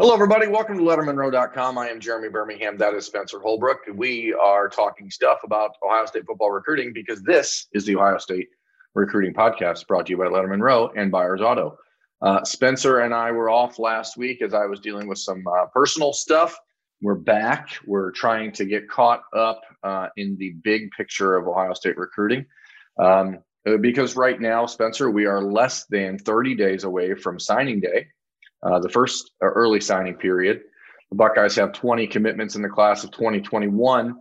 Hello, everybody. Welcome to LettermanRow.com. I am Jeremy Birmingham. That is Spencer Holbrook. We are talking stuff about Ohio State football recruiting because this is the Ohio State Recruiting Podcast brought to you by Letterman Row and Buyers Auto. Uh, Spencer and I were off last week as I was dealing with some uh, personal stuff. We're back. We're trying to get caught up uh, in the big picture of Ohio State recruiting. Um, because right now, Spencer, we are less than 30 days away from signing day uh, the first uh, early signing period. The Buckeyes have 20 commitments in the class of 2021,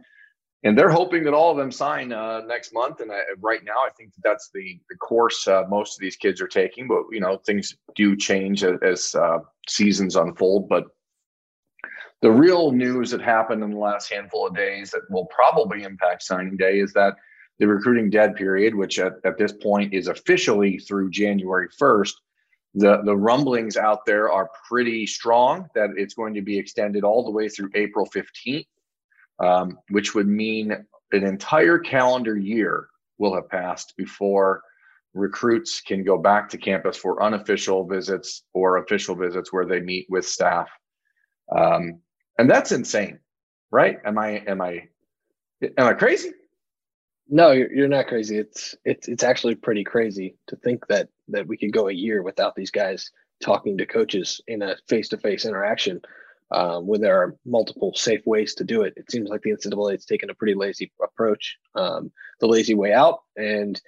and they're hoping that all of them sign uh, next month. And I, right now, I think that that's the, the course uh, most of these kids are taking. But you know, things do change as, as uh, seasons unfold. But the real news that happened in the last handful of days that will probably impact signing day is that the recruiting dead period, which at, at this point is officially through January 1st, the the rumblings out there are pretty strong that it's going to be extended all the way through April 15th, um, which would mean an entire calendar year will have passed before recruits can go back to campus for unofficial visits or official visits where they meet with staff. Um, and that's insane, right? Am I am I am I crazy? No, you're, you're not crazy. It's it's it's actually pretty crazy to think that that we could go a year without these guys talking to coaches in a face-to-face interaction um, when there are multiple safe ways to do it. It seems like the NCAA has taken a pretty lazy approach, um, the lazy way out, and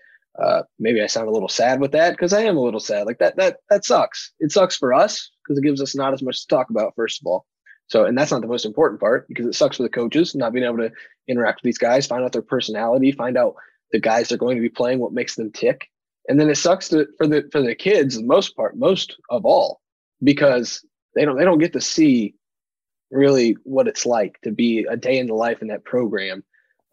uh, maybe I sound a little sad with that because I am a little sad. Like that that that sucks. It sucks for us because it gives us not as much to talk about. First of all, so, and that's not the most important part because it sucks for the coaches not being able to interact with these guys, find out their personality, find out the guys they're going to be playing, what makes them tick. And then it sucks to, for the for the kids, the most part, most of all, because they don't they don't get to see really what it's like to be a day in the life in that program.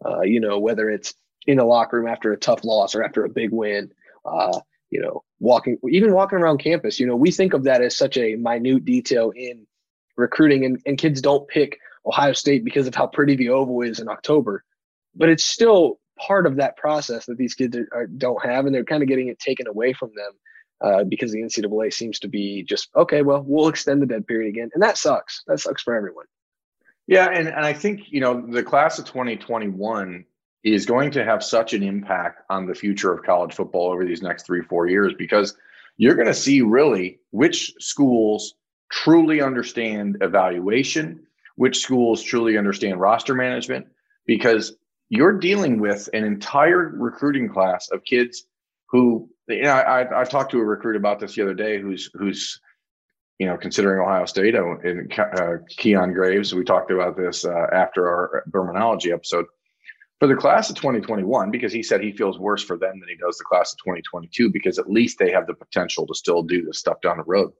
Uh, you know, whether it's in the locker room after a tough loss or after a big win. Uh, you know, walking even walking around campus. You know, we think of that as such a minute detail in recruiting, and, and kids don't pick Ohio State because of how pretty the oval is in October. But it's still part of that process that these kids are, don't have, and they're kind of getting it taken away from them uh, because the NCAA seems to be just okay. Well, we'll extend the dead period again, and that sucks. That sucks for everyone. Yeah, and, and I think you know the class of 2021 is going to have such an impact on the future of college football over these next three four years because you're going to see really which schools truly understand evaluation, which schools truly understand roster management, because you're dealing with an entire recruiting class of kids who, you know, I, I talked to a recruit about this the other day who's, who's, you know, considering Ohio State and uh, Keon Graves. We talked about this uh, after our Bermanology episode. For the class of 2021, because he said he feels worse for them than he does the class of 2022, because at least they have the potential to still do this stuff down the road.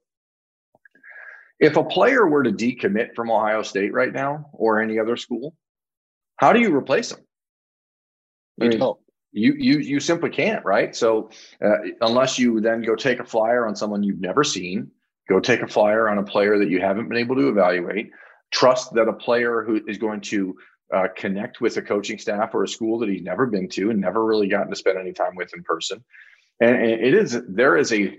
If a player were to decommit from Ohio State right now or any other school, how do you replace them? I mean, you you you simply can't, right? So uh, unless you then go take a flyer on someone you've never seen, go take a flyer on a player that you haven't been able to evaluate, trust that a player who is going to uh, connect with a coaching staff or a school that he's never been to and never really gotten to spend any time with in person. And, and it is there is a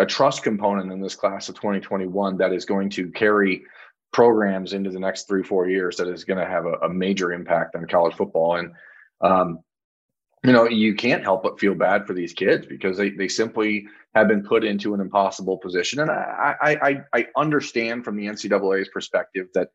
a trust component in this class of 2021 that is going to carry programs into the next three four years that is going to have a, a major impact on college football. And um, you know you can't help but feel bad for these kids because they, they simply have been put into an impossible position. And I, I i understand from the ncaa's perspective that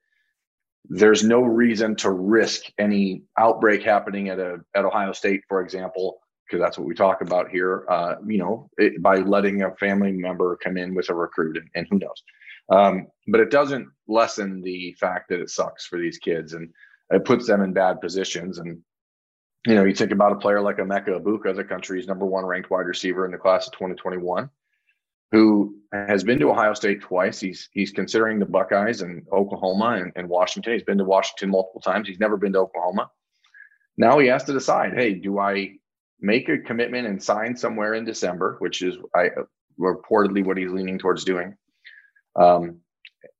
there's no reason to risk any outbreak happening at a at ohio state for example because that's what we talk about here. Uh, you know, it, by letting a family member come in with a recruit, and, and who knows. Um, but it doesn't lessen the fact that it sucks for these kids, and it puts them in bad positions. And you know, you think about a player like Emeka Egbuka, the country's number one ranked wide receiver in the class of 2021, who has been to Ohio State twice. He's he's considering the Buckeyes and Oklahoma and, and Washington. He's been to Washington multiple times. He's never been to Oklahoma. Now he has to decide, hey, do I make a commitment and sign somewhere in December, which is I reportedly what he's leaning towards doing. Um,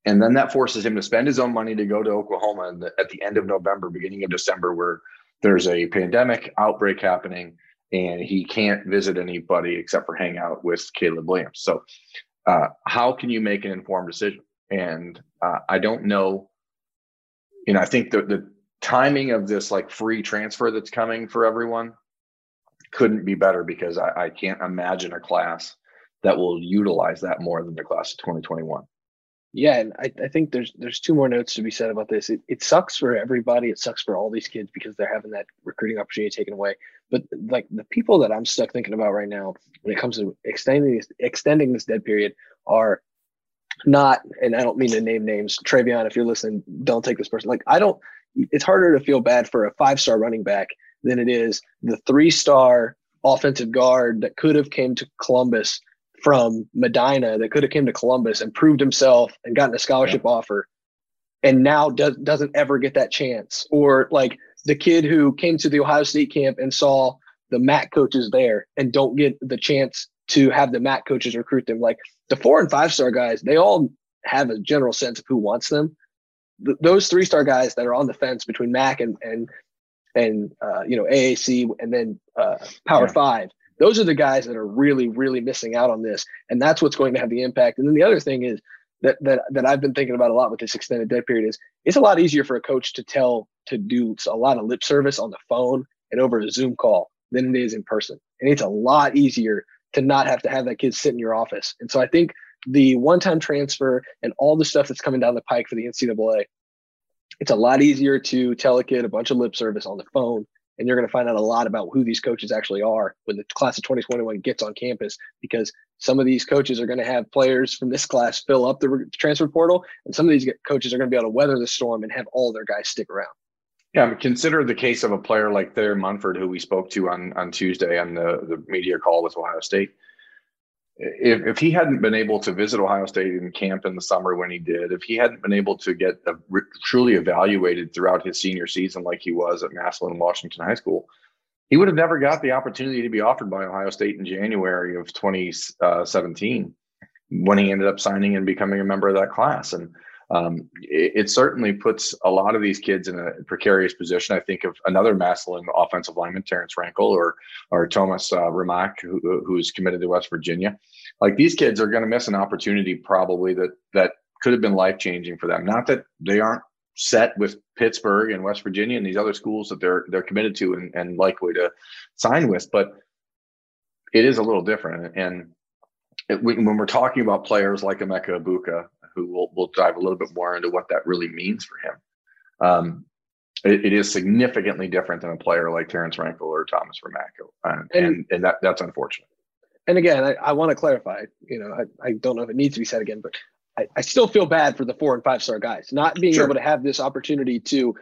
and then that forces him to spend his own money to go to Oklahoma at the end of November, beginning of December, where there's a pandemic outbreak happening and he can't visit anybody except for hang out with Caleb Williams. So, uh, how can you make an informed decision? And uh, I don't know, you know, I think the, the timing of this like free transfer that's coming for everyone couldn't be better because I, I can't imagine a class that will utilize that more than the class of 2021. Yeah, and I, I think there's there's two more notes to be said about this. It, it sucks for everybody. It sucks for all these kids because they're having that recruiting opportunity taken away. But like the people that I'm stuck thinking about right now when it comes to extending this, extending this dead period are not, and I don't mean to name names. TreVeyon, if you're listening, don't take this person. Like I don't. It's harder to feel bad for a five star running back than it is the three star offensive guard that could have came to Columbus from Medina that could have came to Columbus and proved himself and gotten a scholarship yeah. offer. And now does, doesn't ever get that chance. Or like the kid who came to the Ohio State camp and saw the MAC coaches there and don't get the chance to have the MAC coaches recruit them. Like the four and five star guys they all have a general sense of who wants them. Th- those three star guys that are on the fence between MAC and and and uh, you know AAC and then uh, Power yeah. Five those are the guys that are really, really missing out on this, and that's what's going to have the impact. And then the other thing is that that that I've been thinking about a lot with this extended dead period is it's a lot easier for a coach to tell to do a lot of lip service on the phone and over a Zoom call than it is in person, and it's a lot easier to not have to have that kid sit in your office. And so I think the one-time transfer and all the stuff that's coming down the pike for the NCAA, it's a lot easier to tell a kid a bunch of lip service on the phone and you're going to find out a lot about who these coaches actually are when the class of 2021 gets on campus because some of these coaches are going to have players from this class fill up the transfer portal and some of these coaches are going to be able to weather the storm and have all their guys stick around. Yeah consider the case of a player like Thayer Munford who we spoke to on on tuesday on the, the media call with ohio state if, if he hadn't been able to visit Ohio State in camp in the summer when he did, if he hadn't been able to get a, truly evaluated throughout his senior season like he was at Massillon Washington High School, he would have never got the opportunity to be offered by Ohio State in January of 2017 uh, when he ended up signing and becoming a member of that class. And um, it, it, certainly puts a lot of these kids in a precarious position. I think of another Massillon offensive lineman, Terrence Rankle, or or Thomas uh, who, who's committed to West Virginia. Like these kids are going to miss an opportunity probably that that could have been life changing for them. Not that they aren't set with Pittsburgh and West Virginia and these other schools that they're they're committed to and, and likely to sign with, but it is a little different. And it, when we're talking about players like Emeka Egbuka, who we'll, we'll dive a little bit more into what that really means for him. Um, it, it is significantly different than a player like Terrence Rankle or Thomas Ramaco, uh, and, and, and that that's unfortunate. And again, I, I want to clarify. You know, I, I don't know if it needs to be said again, but I, I still feel bad for the four and five star guys not being sure. able to have this opportunity to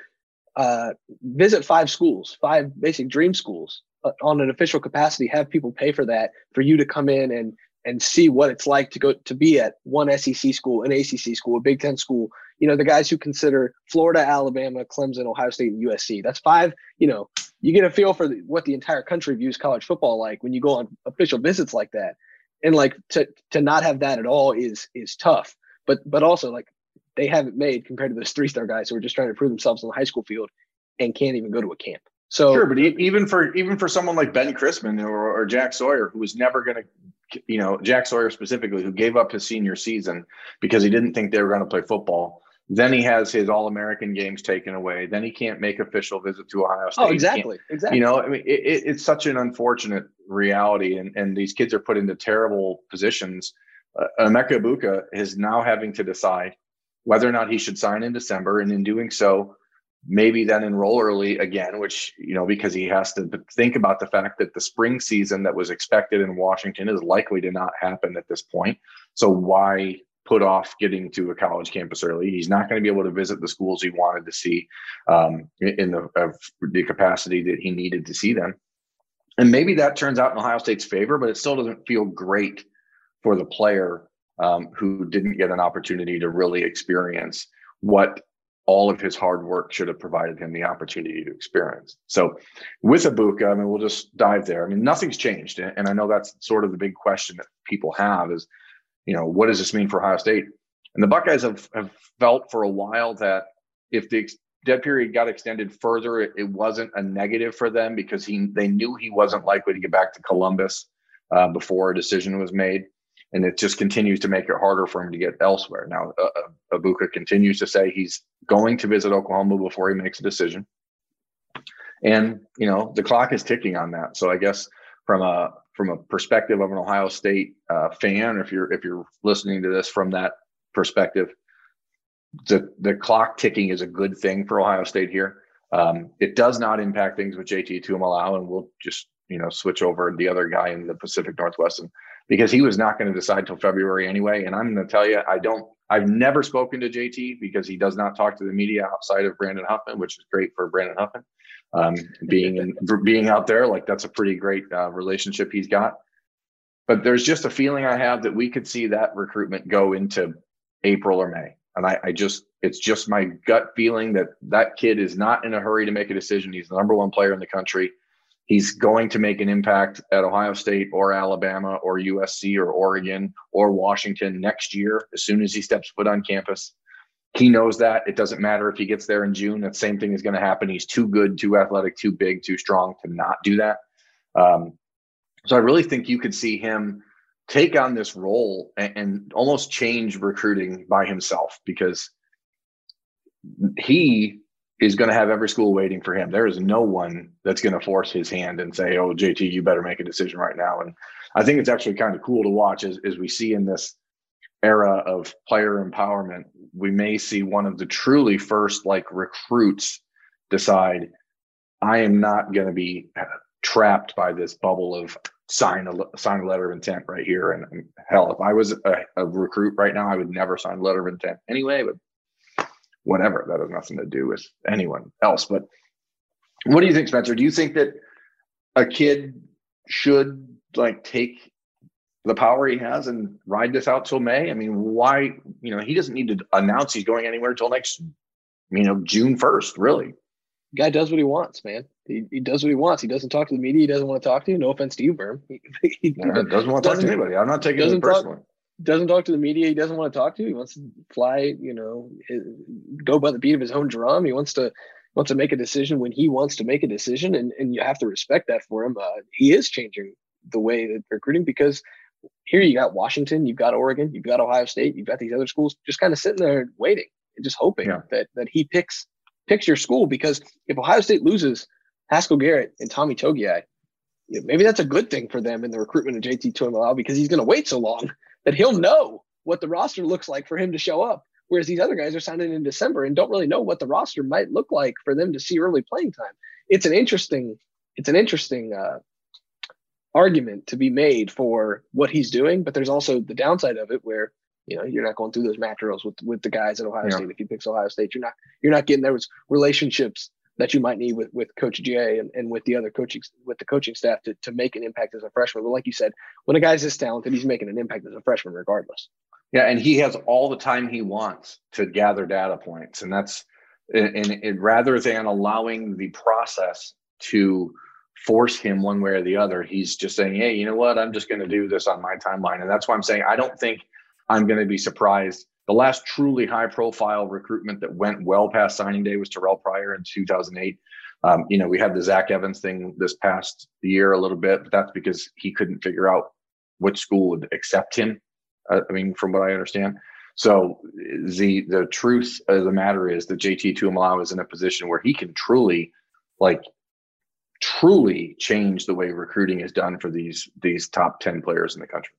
uh, visit five schools, five basic dream schools uh, on an official capacity. Have people pay for that for you to come in and and see what it's like to go to be at one SEC school, an ACC school, a Big Ten school. You know, the guys who consider Florida, Alabama, Clemson, Ohio State, and USC. That's five. You know, you get a feel for the, what the entire country views college football like when you go on official visits like that. And like to to not have that at all is is tough. But but also like they haven't made compared to those three star guys who are just trying to prove themselves on the high school field and can't even go to a camp. So sure, but even for even for someone like Ben Christman or, or Jack Sawyer, who was never going to you know, Jack Sawyer specifically, who gave up his senior season because he didn't think they were going to play football. Then he has his All American games taken away. Then he can't make official visit to Ohio State. Oh, exactly, exactly. You know, I mean, it, it's such an unfortunate reality, and and these kids are put into terrible positions. Uh, Emeka Egbuka is now having to decide whether or not he should sign in December, and in doing so, maybe then enroll early again, which, you know, because he has to think about the fact that the spring season that was expected in Washington is likely to not happen at this point. So why put off getting to a college campus early? He's not going to be able to visit the schools he wanted to see um, in the, of the capacity that he needed to see them. And maybe that turns out in Ohio State's favor, but it still doesn't feel great for the player um, who didn't get an opportunity to really experience what all of his hard work should have provided him the opportunity to experience. So with Egbuka, I mean, we'll just dive there. I mean, nothing's changed. And I know that's sort of the big question that people have is, you know, what does this mean for Ohio State? And the Buckeyes have, have felt for a while that if the dead period got extended further, it, it wasn't a negative for them because he they knew he wasn't likely to get back to Columbus uh, before a decision was made. And it just continues to make it harder for him to get elsewhere. Now, uh, uh Egbuka continues to say he's going to visit Oklahoma before he makes a decision, and you know the clock is ticking on that. So I guess from a from a perspective of an Ohio State uh, fan, if you're if you're listening to this from that perspective, the the clock ticking is a good thing for Ohio State here. Um, it does not impact things with JT Tuimoloau, and we'll just you know switch over the other guy in the Pacific Northwest and because he was not going to decide till February anyway. And I'm going to tell you, I don't. I've never spoken to JT because he does not talk to the media outside of Brandon Huffman, which is great for Brandon Huffman. Um, being in, being out there, like that's a pretty great uh, relationship he's got. But there's just a feeling I have that we could see that recruitment go into April or May. And I, I just, it's just my gut feeling that that kid is not in a hurry to make a decision. He's the number one player in the country. He's going to make an impact at Ohio State or Alabama or USC or Oregon or Washington next year as soon as he steps foot on campus. He knows that. It doesn't matter if he gets there in June. That same thing is going to happen. He's too good, too athletic, too big, too strong to not do that. Um, so I really think you could see him take on this role and, and almost change recruiting by himself because he is going to have every school waiting for him. There is no one that's going to force his hand and say, "Oh, JT, you better make a decision right now." And I think it's actually kind of cool to watch as, as we see in this era of player empowerment. We may see one of the truly first like recruits decide, "I am not going to be uh, trapped by this bubble of sign a sign a letter of intent right here." And hell, if I was a, a recruit right now, I would never sign a letter of intent anyway. But whatever. That has nothing to do with anyone else. But what do you think, Spencer? Do you think that a kid should like take the power he has and ride this out till May? I mean, why, you know, he doesn't need to announce he's going anywhere till next, you know, June 1st, really. Guy does what he wants, man. He, he does what he wants. He doesn't talk to the media. He doesn't want to talk to you. No offense to you, Berm. He, he yeah, doesn't want to talk to anybody. I'm not taking it personally. Talk, doesn't talk to the media he doesn't want to talk to. He wants to fly, you know, go by the beat of his own drum. He wants to wants to make a decision when he wants to make a decision, and and you have to respect that for him. Uh, he is changing the way that recruiting because here you got Washington, you've got Oregon, you've got Ohio State, you've got these other schools just kind of sitting there waiting and just hoping yeah. that that he picks picks your school because if Ohio State loses Haskell Garrett and Tommy Togiai, maybe that's a good thing for them in the recruitment of JT Tuimoloau because he's going to wait so long that he'll know what the roster looks like for him to show up. Whereas these other guys are signing in December and don't really know what the roster might look like for them to see early playing time. It's an interesting, it's an interesting uh, argument to be made for what he's doing, but there's also the downside of it where you know you're not going through those mat drills with with the guys at Ohio yeah. State. If he picks Ohio State, you're not you're not getting those relationships that you might need with with Coach Jay and, and with the other coaching with the coaching staff to, to make an impact as a freshman. But like you said, when a guy's this talented, he's making an impact as a freshman regardless. Yeah, and he has all the time he wants to gather data points, and that's and, rather than allowing the process to force him one way or the other, he's just saying, "Hey, you know what? I'm just going to do this on my timeline," and that's why I'm saying I don't think I'm going to be surprised the last truly high profile recruitment that went well past signing day was Terrelle Pryor in 2008. Um, you know, we had the Zach Evans thing this past year a little bit, but that's because he couldn't figure out which school would accept him. Uh, I mean, from what I understand. So the the truth of the matter is that JT Tuimoloau is in a position where he can truly, like, truly change the way recruiting is done for these these top ten players in the country.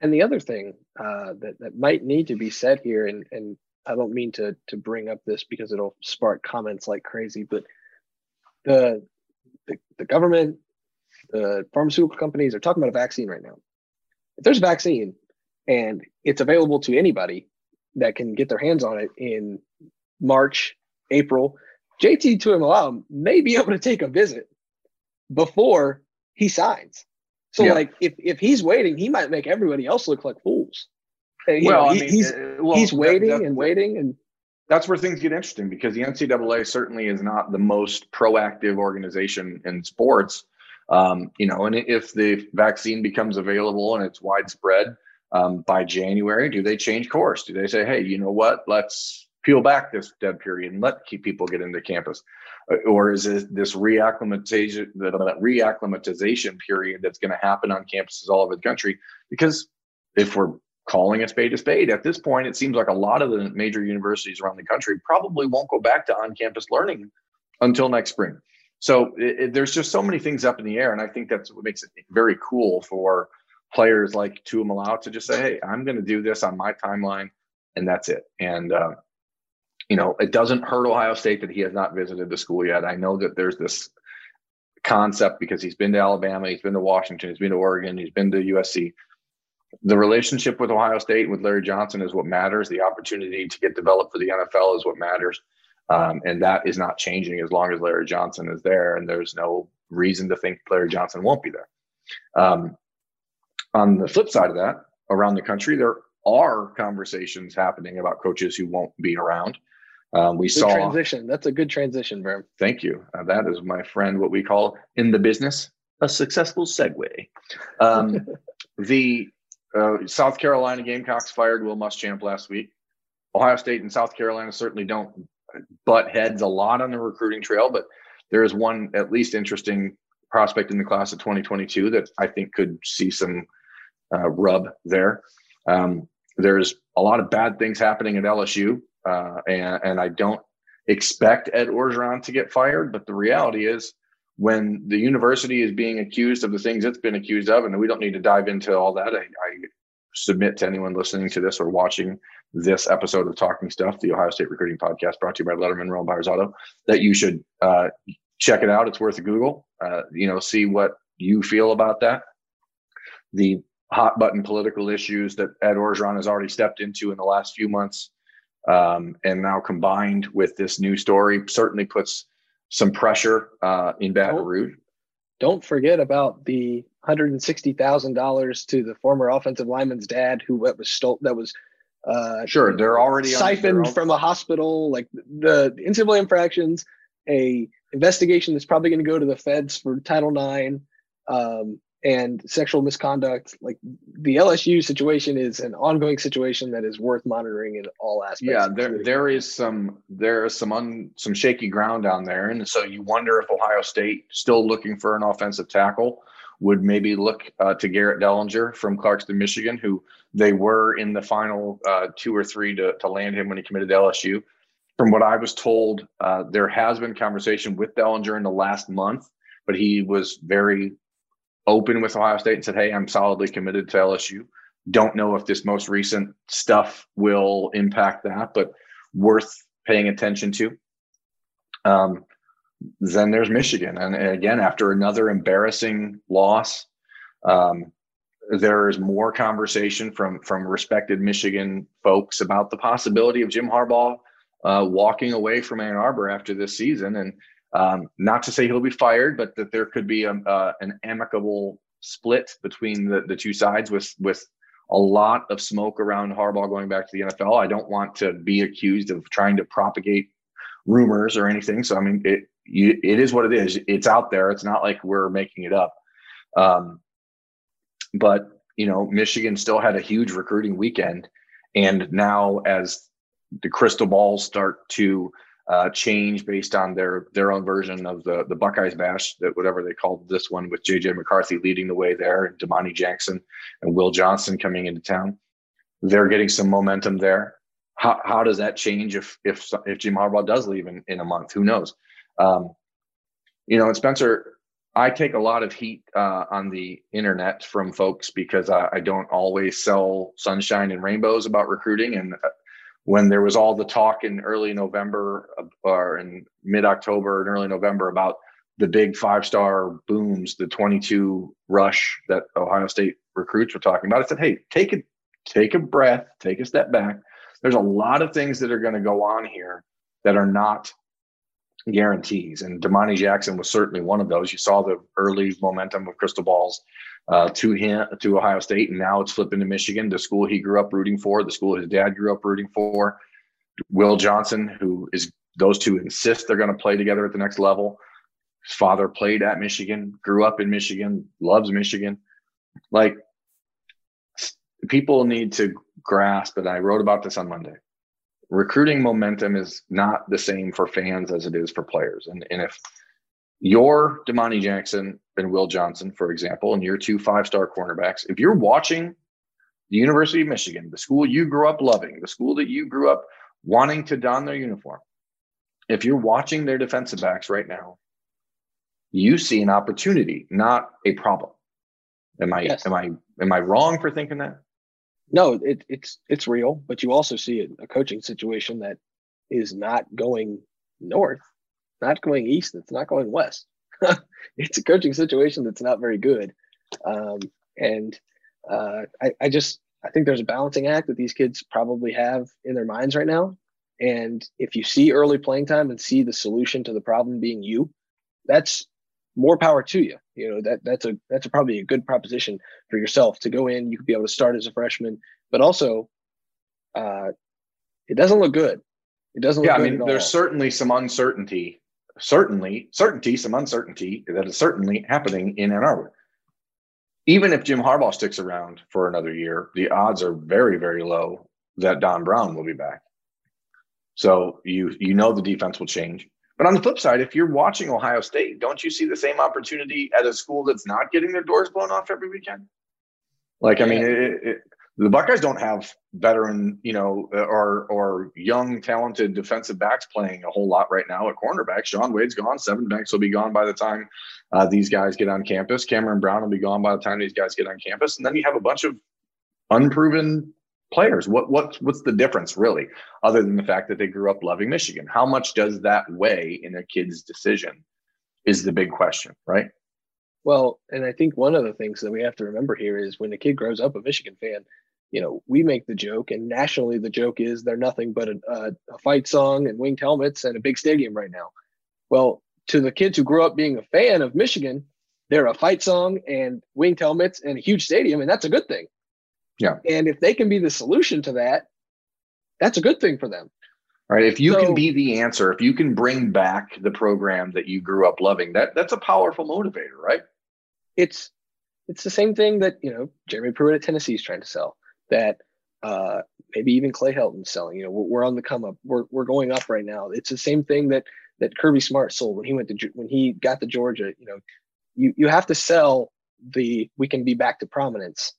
And the other thing uh, that that might need to be said here, and and I don't mean to to bring up this because it'll spark comments like crazy, but the the, the government, the pharmaceutical companies are talking about a vaccine right now. If there's a vaccine and it's available to anybody that can get their hands on it in March, April, JT Tuimoloau may be able to take a visit before he signs. So yeah. like if if he's waiting, he might make everybody else look like fools. And, well, know, I mean, he's uh, well, he's waiting that, and waiting and that's where things get interesting because the NCAA certainly is not the most proactive organization in sports. Um, you know, and if the vaccine becomes available and it's widespread um, by January, do they change course? Do they say, hey, you know what? Let's peel back this dead period and let people get into campus? Uh, or is it this reacclimatization, that reacclimatization period that's going to happen on campuses all over the country? Because if we're calling a spade a spade, at this point, it seems like a lot of the major universities around the country probably won't go back to on campus learning until next spring. So it, it, there's just so many things up in the air. And I think that's what makes it very cool for players like Tuimoloau to just say, hey, I'm going to do this on my timeline, and that's it. And, uh, you know, it doesn't hurt Ohio State that he has not visited the school yet. I know that there's this concept because he's been to Alabama, he's been to Washington, he's been to Oregon, he's been to USC. The relationship with Ohio State with Larry Johnson is what matters. The opportunity to get developed for the NFL is what matters. Um, and that is not changing as long as Larry Johnson is there. And there's no reason to think Larry Johnson won't be there. Um, on the flip side of that, around the country, there are conversations happening about coaches who won't be around. Um, we good saw transition. That's a good transition, Berm. Thank you. Uh, that is my friend, what we call in the business a successful segue. Um, the uh, South Carolina Gamecocks fired Will Muschamp last week. Ohio State and South Carolina certainly don't butt heads a lot on the recruiting trail, but there is one at least interesting prospect in the class of 2022 that I think could see some uh, rub there. Um, there's a lot of bad things happening at LSU, uh, and, and I don't expect Ed Orgeron to get fired. But the reality is, when the university is being accused of the things it's been accused of, and we don't need to dive into all that. I, I submit to anyone listening to this or watching this episode of Talking Stuff, the Ohio State Recruiting Podcast, brought to you by Letterman Row and Buyers Auto, that you should uh, check it out. It's worth a Google. Uh, you know, see what you feel about that. The hot button political issues that Ed Orgeron has already stepped into in the last few months, um, and now combined with this new story, certainly puts some pressure uh, in Baton Rouge. Don't forget about the hundred and sixty thousand dollars to the former offensive lineman's dad, who was stole that was uh, sure they're already siphoned from a hospital. Like the NCAA infractions, a investigation that's probably going to go to the feds for Title IX. Um, and sexual misconduct like the lsu situation is an ongoing situation that is worth monitoring in all aspects. Yeah there there is some there is some un, some shaky ground down there. And so you wonder if ohio state still looking for an offensive tackle would maybe look uh, to garrett dellinger from clarkston michigan who they were in the final uh, two or three to, to land him when he committed to lsu from what i was told uh, there has been conversation with dellinger in the last month but he was very open with Ohio State and said, "Hey, I'm solidly committed to LSU." Don't know if this most recent stuff will impact that, but worth paying attention to. Um, then there's Michigan, and again, after another embarrassing loss, um, there is more conversation from from respected Michigan folks about the possibility of Jim Harbaugh uh, walking away from Ann Arbor after this season, and um, not to say he'll be fired, but that there could be a, uh, an amicable split between the, the two sides with with a lot of smoke around Harbaugh going back to the NFL. I don't want to be accused of trying to propagate rumors or anything. So I mean, it you, it is what it is. It's out there. It's not like we're making it up. Um, but you know, Michigan still had a huge recruiting weekend, and now as the crystal balls start to uh, change based on their their own version of the the Buckeyes Bash, that whatever they called this one, with JJ McCarthy leading the way there, and Domani Jackson and Will Johnson coming into town. They're getting some momentum there. How, how does that change if if if Jim Harbaugh does leave in, in a month? Who knows? Um, you know, and Spencer, I take a lot of heat uh, on the internet from folks because I, I, don't always sell sunshine and rainbows about recruiting, and uh, when there was all the talk in early November uh, or in mid October and early November about the big five star booms, the 22 rush that Ohio State recruits were talking about, I said, hey, take a take a breath, take a step back. There's a lot of things that are going to go on here that are not guarantees. And Domani Jackson was certainly one of those. You saw the early momentum of crystal balls uh, to him to Ohio State, and now it's flipping to Michigan, the school he grew up rooting for, the school his dad grew up rooting for. Will Johnson, who is those two insist they're going to play together at the next level. His father played at Michigan, grew up in Michigan, loves Michigan. Like people need to grasp, and I wrote about this on Monday. Recruiting momentum is not the same for fans as it is for players. And, and if you're Domani Jackson and Will Johnson, for example, and you're two five star cornerbacks. If you're watching the University of Michigan, the school you grew up loving, the school that you grew up wanting to don their uniform, if you're watching their defensive backs right now, you see an opportunity, not a problem. Am I yes. am I am I wrong for thinking that? No, it, it's it's real, but you also see a coaching situation that is not going north, not going east, it's not going west. it's a coaching situation that's not very good. Um, and uh, I, I just I think there's a balancing act that these kids probably have in their minds right now. And if you see early playing time and see the solution to the problem being you, that's more power to you. You know that that's a that's a, probably a good proposition for yourself to go in. You could be able to start as a freshman, but also, uh, it doesn't look good. It doesn't. yeah, I mean, there's all. certainly some uncertainty. Certainly, certainty, some uncertainty that is certainly happening in Ann Arbor even if Jim Harbaugh sticks around for another year, the odds are very, very low that Don Brown will be back. So you you know the defense will change. But on the flip side, if you're watching Ohio State, don't you see the same opportunity at a school that's not getting their doors blown off every weekend? Like, I mean, it, it, the Buckeyes don't have veteran, you know, or or young, talented defensive backs playing a whole lot right now at cornerback. Shaun Wade's gone. Sevyn Banks will be gone by the time uh, these guys get on campus. Cameron Brown will be gone by the time these guys get on campus, and then you have a bunch of unproven players. What what what's the difference really, other than the fact that they grew up loving Michigan? How much does that weigh in a kid's decision? Is the big question, right? Well, and I think one of the things that we have to remember here is when a kid grows up a Michigan fan, you know, we make the joke, and nationally, the joke is they're nothing but a, a, a, fight song and winged helmets and a big stadium right now. Well, to the kids who grew up being a fan of Michigan, they're a fight song and winged helmets and a huge stadium, and that's a good thing. Yeah. And if they can be the solution to that, that's a good thing for them. Right. If you so, can be the answer, if you can bring back the program that you grew up loving, that that's a powerful motivator, right? It's it's the same thing that you know Jeremy Pruitt at Tennessee is trying to sell that uh, maybe even Clay Helton's selling. You know, we're, we're, on the come up. We're, we're going up right now. It's the same thing that that Kirby Smart sold when he went to when he got to Georgia. You know, you you have to sell the we can be back to prominence.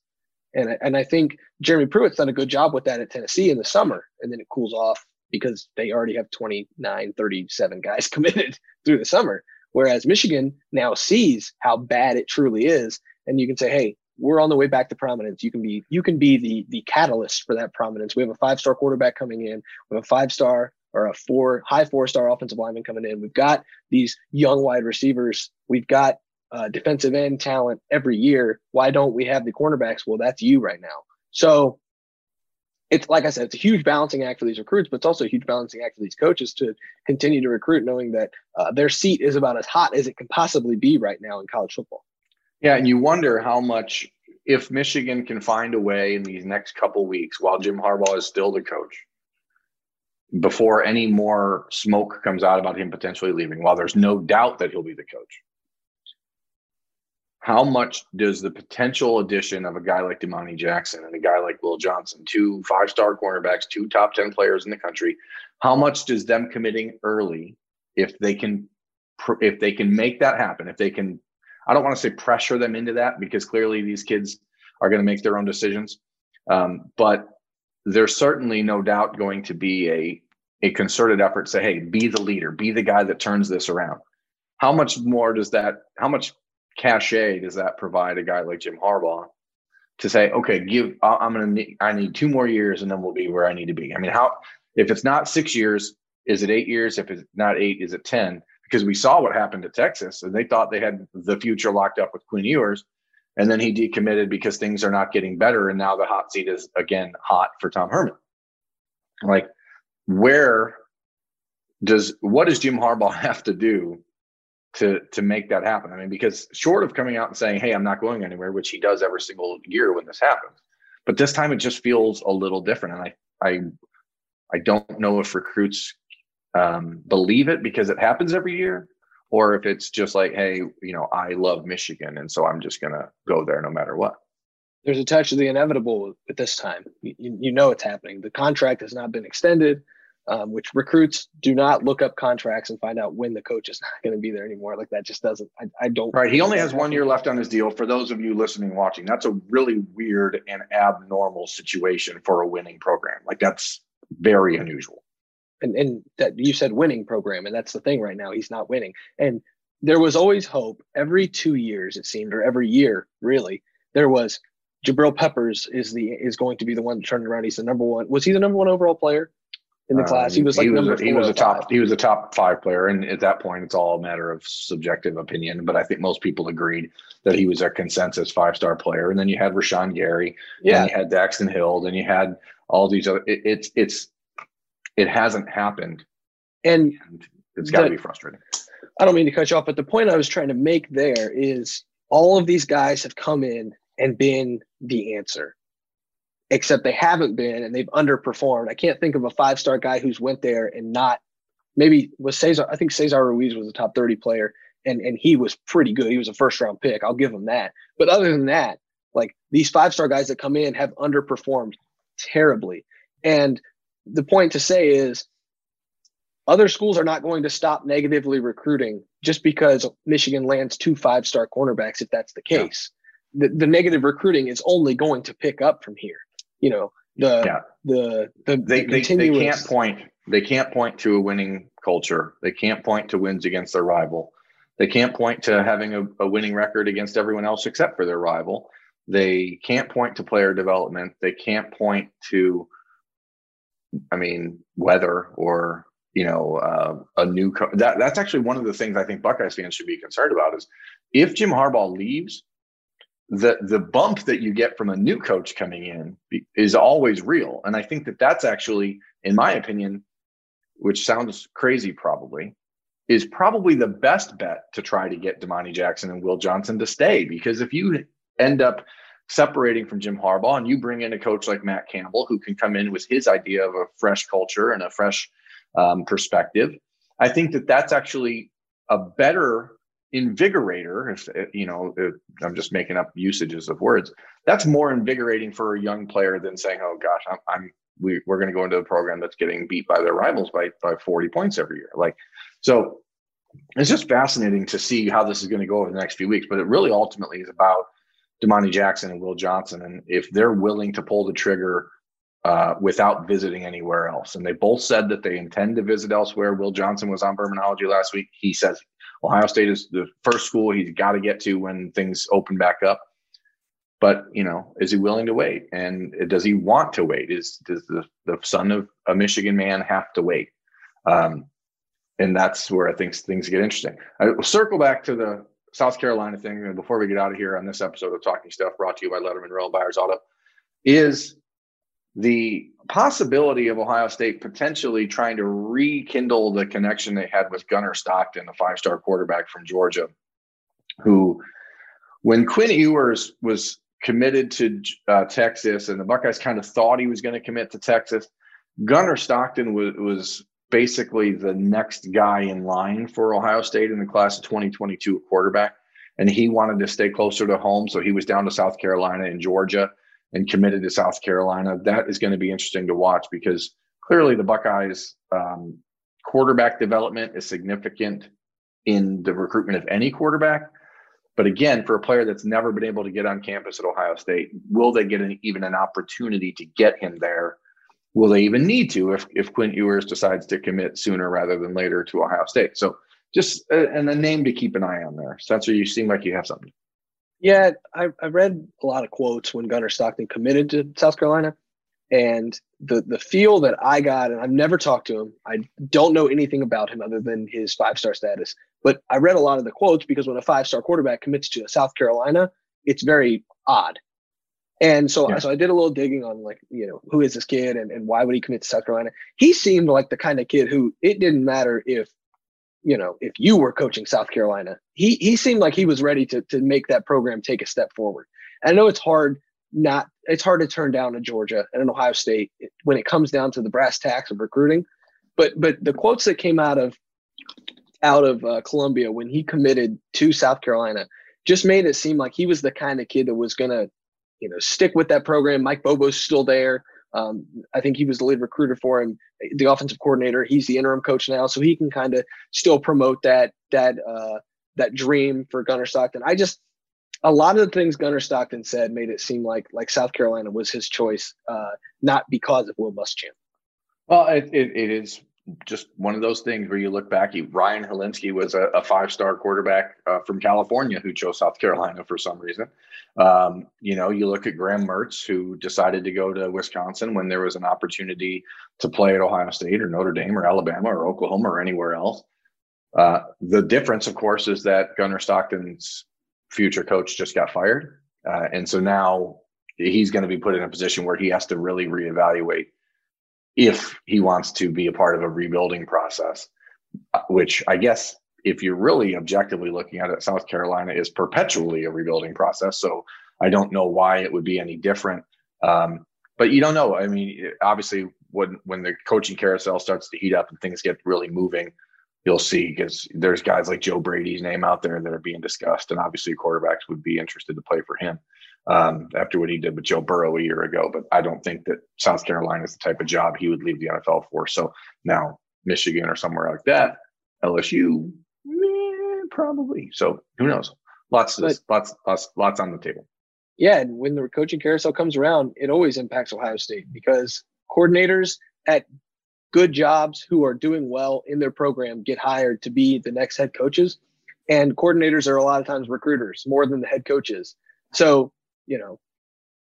And and I think Jeremy Pruitt's done a good job with that at Tennessee in the summer, and then it cools off because they already have 29, 37 guys committed through the summer. Whereas Michigan now sees how bad it truly is, and you can say, hey, we're on the way back to prominence. You can be you can be the the catalyst for that prominence. We have a five star quarterback coming in. We have a five star or a four high four star offensive lineman coming in. We've got these young wide receivers. We've got uh, defensive end talent every year. Why don't we have the cornerbacks? Well, that's you right now. So it's like I said, it's a huge balancing act for these recruits, but it's also a huge balancing act for these coaches to continue to recruit, knowing that uh, their seat is about as hot as it can possibly be right now in college football. Yeah, and you wonder how much if Michigan can find a way in these next couple weeks while Jim Harbaugh is still the coach, before any more smoke comes out about him potentially leaving, while there's no doubt that he'll be the coach. How much does the potential addition of a guy like Domani Jackson and a guy like Will Johnson, two five star cornerbacks, two top 10 players in the country, how much does them committing early, if they can, if they can make that happen, if they can I don't want to say pressure them into that because clearly these kids are going to make their own decisions. Um, but there's certainly no doubt going to be a a concerted effort to say, hey, be the leader, be the guy that turns this around. How much more does that, how much cachet does that provide a guy like Jim Harbaugh to say, okay, give, I'm going to need, I need two more years and then we'll be where I need to be. I mean, how, if it's not six years, is it eight years? If it's not eight, is it 10? Because we saw what happened to Texas and they thought they had the future locked up with Quinn Ewers. And then he decommitted because things are not getting better. And now the hot seat is again hot for Tom Herman. Like, where does what does Jim Harbaugh have to do to to make that happen? I mean, because short of coming out and saying, "Hey, I'm not going anywhere," which he does every single year when this happens, but this time it just feels a little different. And I I I don't know if recruits um, believe it because it happens every year, or if it's just like, hey, you know, I love Michigan, and so I'm just gonna go there no matter what. There's a touch of the inevitable at this time. You, you know it's happening. The contract has not been extended. um, which recruits do not look up contracts and find out when the coach is not going to be there anymore. Like that just doesn't. I, I don't. Right. He only has one year left on his deal. For those of you listening, watching, that's a really weird and abnormal situation for a winning program. Like that's very unusual. And and that you said winning program, and that's the thing right now. He's not winning. And there was always hope. Every two years, it seemed, or every year, really, there was Jabril Peppers is the is going to be the one to turn around. He's the number one. Was he the number one overall player in the uh, class? he was like he was, a, he was a top he was a top five player, and at that point, it's all a matter of subjective opinion. But I think most people agreed that he was a consensus five star player. And then you had Rashan Gary, yeah, you had Daxton Hill, and you had all these other. It, it's it's it hasn't happened, and, and it's got to be frustrating. I don't mean to cut you off, but the point I was trying to make there is all of these guys have come in and been the answer except they haven't been and they've underperformed. I can't think of a five star guy who's went there and not maybe was Cesar. I think Cesar Ruiz was a top 30 player and, and he was pretty good. He was a first round pick. I'll give him that. But other than that, like these five star guys that come in have underperformed terribly. And the point to say is other schools are not going to stop negatively recruiting just because Michigan lands two five star cornerbacks, if that's the case. Yeah. The, the negative recruiting is only going to pick up from here you know the yeah. the the, they, the continuous... they, they can't point they can't point to a winning culture they can't point to wins against their rival they can't point to having a, a winning record against everyone else except for their rival they can't point to player development they can't point to i mean weather or you know uh, a new co- that that's actually one of the things i think buckeyes fans should be concerned about is if jim harbaugh leaves the the bump that you get from a new coach coming in is always real. And i think that that's actually in my opinion which sounds crazy probably is probably the best bet to try to get Domani Jackson and Will Johnson to stay. Because if you end up separating from Jim Harbaugh and you bring in a coach like Matt Campbell who can come in with his idea of a fresh culture and a fresh um, perspective, I think that that's actually a better invigorator if eh, you know if i'm just making up usages of words. That's more invigorating for a young player than saying oh gosh i'm, I'm we, we're going to go into a program that's getting beat by their rivals by, by 40 points every year. Like so it's just fascinating to see how this is going to go over the next few weeks but it really ultimately is about Domani Jackson and Will Johnson and if they're willing to pull the trigger uh, without visiting anywhere else. And they both said that they intend to visit elsewhere. Will Johnson was on Bermanology last week. He says Ohio State is the first school he's got to get to when things open back up. But you know, is he willing to wait? And does he want to wait? Is does the, the son of a Michigan man have to wait? Um, and that's where I think things get interesting. I circle back to the South Carolina thing and before we get out of here on this episode of Talking Stuff, brought to you by Letterman Row Buyers Auto. Is the possibility of Ohio State potentially trying to rekindle the connection they had with Gunnar Stockton, a five star quarterback from Georgia, who, when Quinn Ewers was committed to uh, Texas and the Buckeyes kind of thought he was going to commit to Texas, Gunnar Stockton was, was basically the next guy in line for Ohio State in the class of 2022 quarterback. And he wanted to stay closer to home. So he was down to South Carolina and Georgia and committed to South Carolina. That is going to be interesting to watch because clearly the Buckeyes um, quarterback development is significant in the recruitment of any quarterback. But again, for a player that's never been able to get on campus at Ohio State, will they get an, even an opportunity to get him there? Will they even need to if, if Quinn Ewers decides to commit sooner rather than later to Ohio State? So just a, uh, and a name to keep an eye on there. Spencer, you seem like you have something. Yeah, I, I read a lot of quotes when Gunnar Stockton committed to South Carolina, and the the feel that I got, and I've never talked to him. I don't know anything about him other than his five star status. But I read a lot of the quotes because when a five star quarterback commits to South Carolina, it's very odd. And so, yeah. so I did a little digging on like, you know, who is this kid and, and why would he commit to South Carolina? He seemed like the kind of kid who it didn't matter if you know, if you were coaching South Carolina, he he seemed like he was ready to to make that program take a step forward. I know it's hard not it's hard to turn down a Georgia and an Ohio State when it comes down to the brass tacks of recruiting. But but the quotes that came out of out of uh, Columbia when he committed to South Carolina just made it seem like he was the kind of kid that was gonna, you know, stick with that program. Mike Bobo's still there. Um, I think he was the lead recruiter for him, the offensive coordinator. He's the interim coach now, so he can kind of still promote that that uh, that dream for Gunnar Stockton. I just a lot of the things Gunnar Stockton said made it seem like like South Carolina was his choice, uh, not because of Will Muschamp. Well, it, it, it is just one of those things where you look back. Ryan Hilinski was a, a five-star quarterback uh, from California who chose South Carolina for some reason. Um, you know, you look at Graham Mertz, who decided to go to Wisconsin when there was an opportunity to play at Ohio State or Notre Dame or Alabama or Oklahoma or anywhere else. Uh, the difference, of course, is that Gunnar Stockton's future coach just got fired. Uh, and so now he's going to be put in a position where he has to really reevaluate if he wants to be a part of a rebuilding process, uh, which I guess if you're really objectively looking at it, South Carolina is perpetually a rebuilding process. So I don't know why it would be any different. Um, but you don't know. I mean, obviously, when when the coaching carousel starts to heat up and things get really moving, you'll see because there's guys like Joe Brady's name out there that are being discussed, and obviously quarterbacks would be interested to play for him um, after what he did with Joe Burrow a year ago. But I don't think that South Carolina is the type of job he would leave the NFL for. So now Michigan or somewhere like that, LSU, meh, probably. So who knows? Lots, but, lots, lots, lots on the table. Yeah, and when the coaching carousel comes around, it always impacts Ohio State because coordinators at good jobs who are doing well in their program get hired to be the next head coaches. And coordinators are a lot of times recruiters more than the head coaches. So, you know,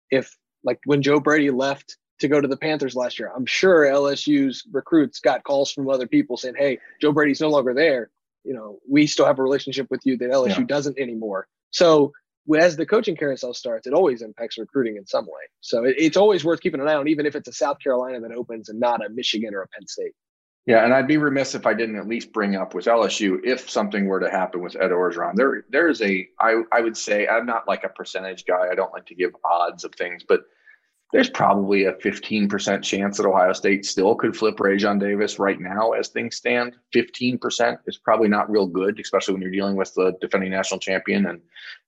if like when Joe Brady left to go to the Panthers last year, I'm sure LSU's recruits got calls from other people saying, Hey, Joe Brady's no longer there. You know, we still have a relationship with you that LSU yeah. doesn't anymore. So as the coaching carousel starts, it always impacts recruiting in some way. So it, it's always worth keeping an eye on, even if it's a South Carolina that opens and not a Michigan or a Penn State. Yeah, and I'd be remiss if I didn't at least bring up with LSU if something were to happen with Ed Orgeron. There, there is a I I would say I'm not like a percentage guy. I don't like to give odds of things, but there's probably a 15% chance that Ohio State still could flip Raesjon Davis right now as things stand. 15% is probably not real good, especially when you're dealing with the defending national champion and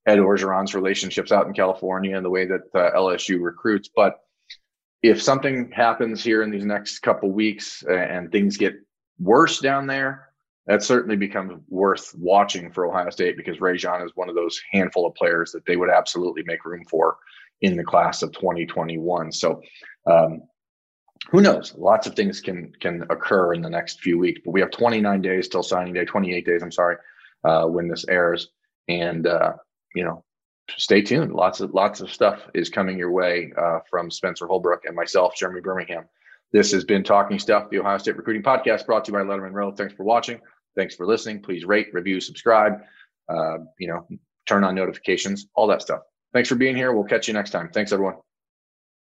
Ed Orgeron's relationships out in California and the way that uh, LSU recruits. But if something happens here in these next couple weeks and things get worse down there, that certainly becomes worth watching for Ohio State because Raesjon is one of those handful of players that they would absolutely make room for in the class of 2021. So um, who knows? Lots of things can can occur in the next few weeks, but we have 29 days till signing day, 28 days. I'm sorry, uh, when this airs, and uh, you know, stay tuned. Lots of lots of stuff is coming your way uh, from Spencer Holbrook and myself, Jeremy Birmingham. This has been Talking Stuff, the Ohio State Recruiting Podcast, brought to you by Letterman Row. Thanks for watching. Thanks for listening. Please rate, review, subscribe. Uh, you know, turn on notifications, all that stuff. Thanks for being here. We'll catch you next time. Thanks, everyone.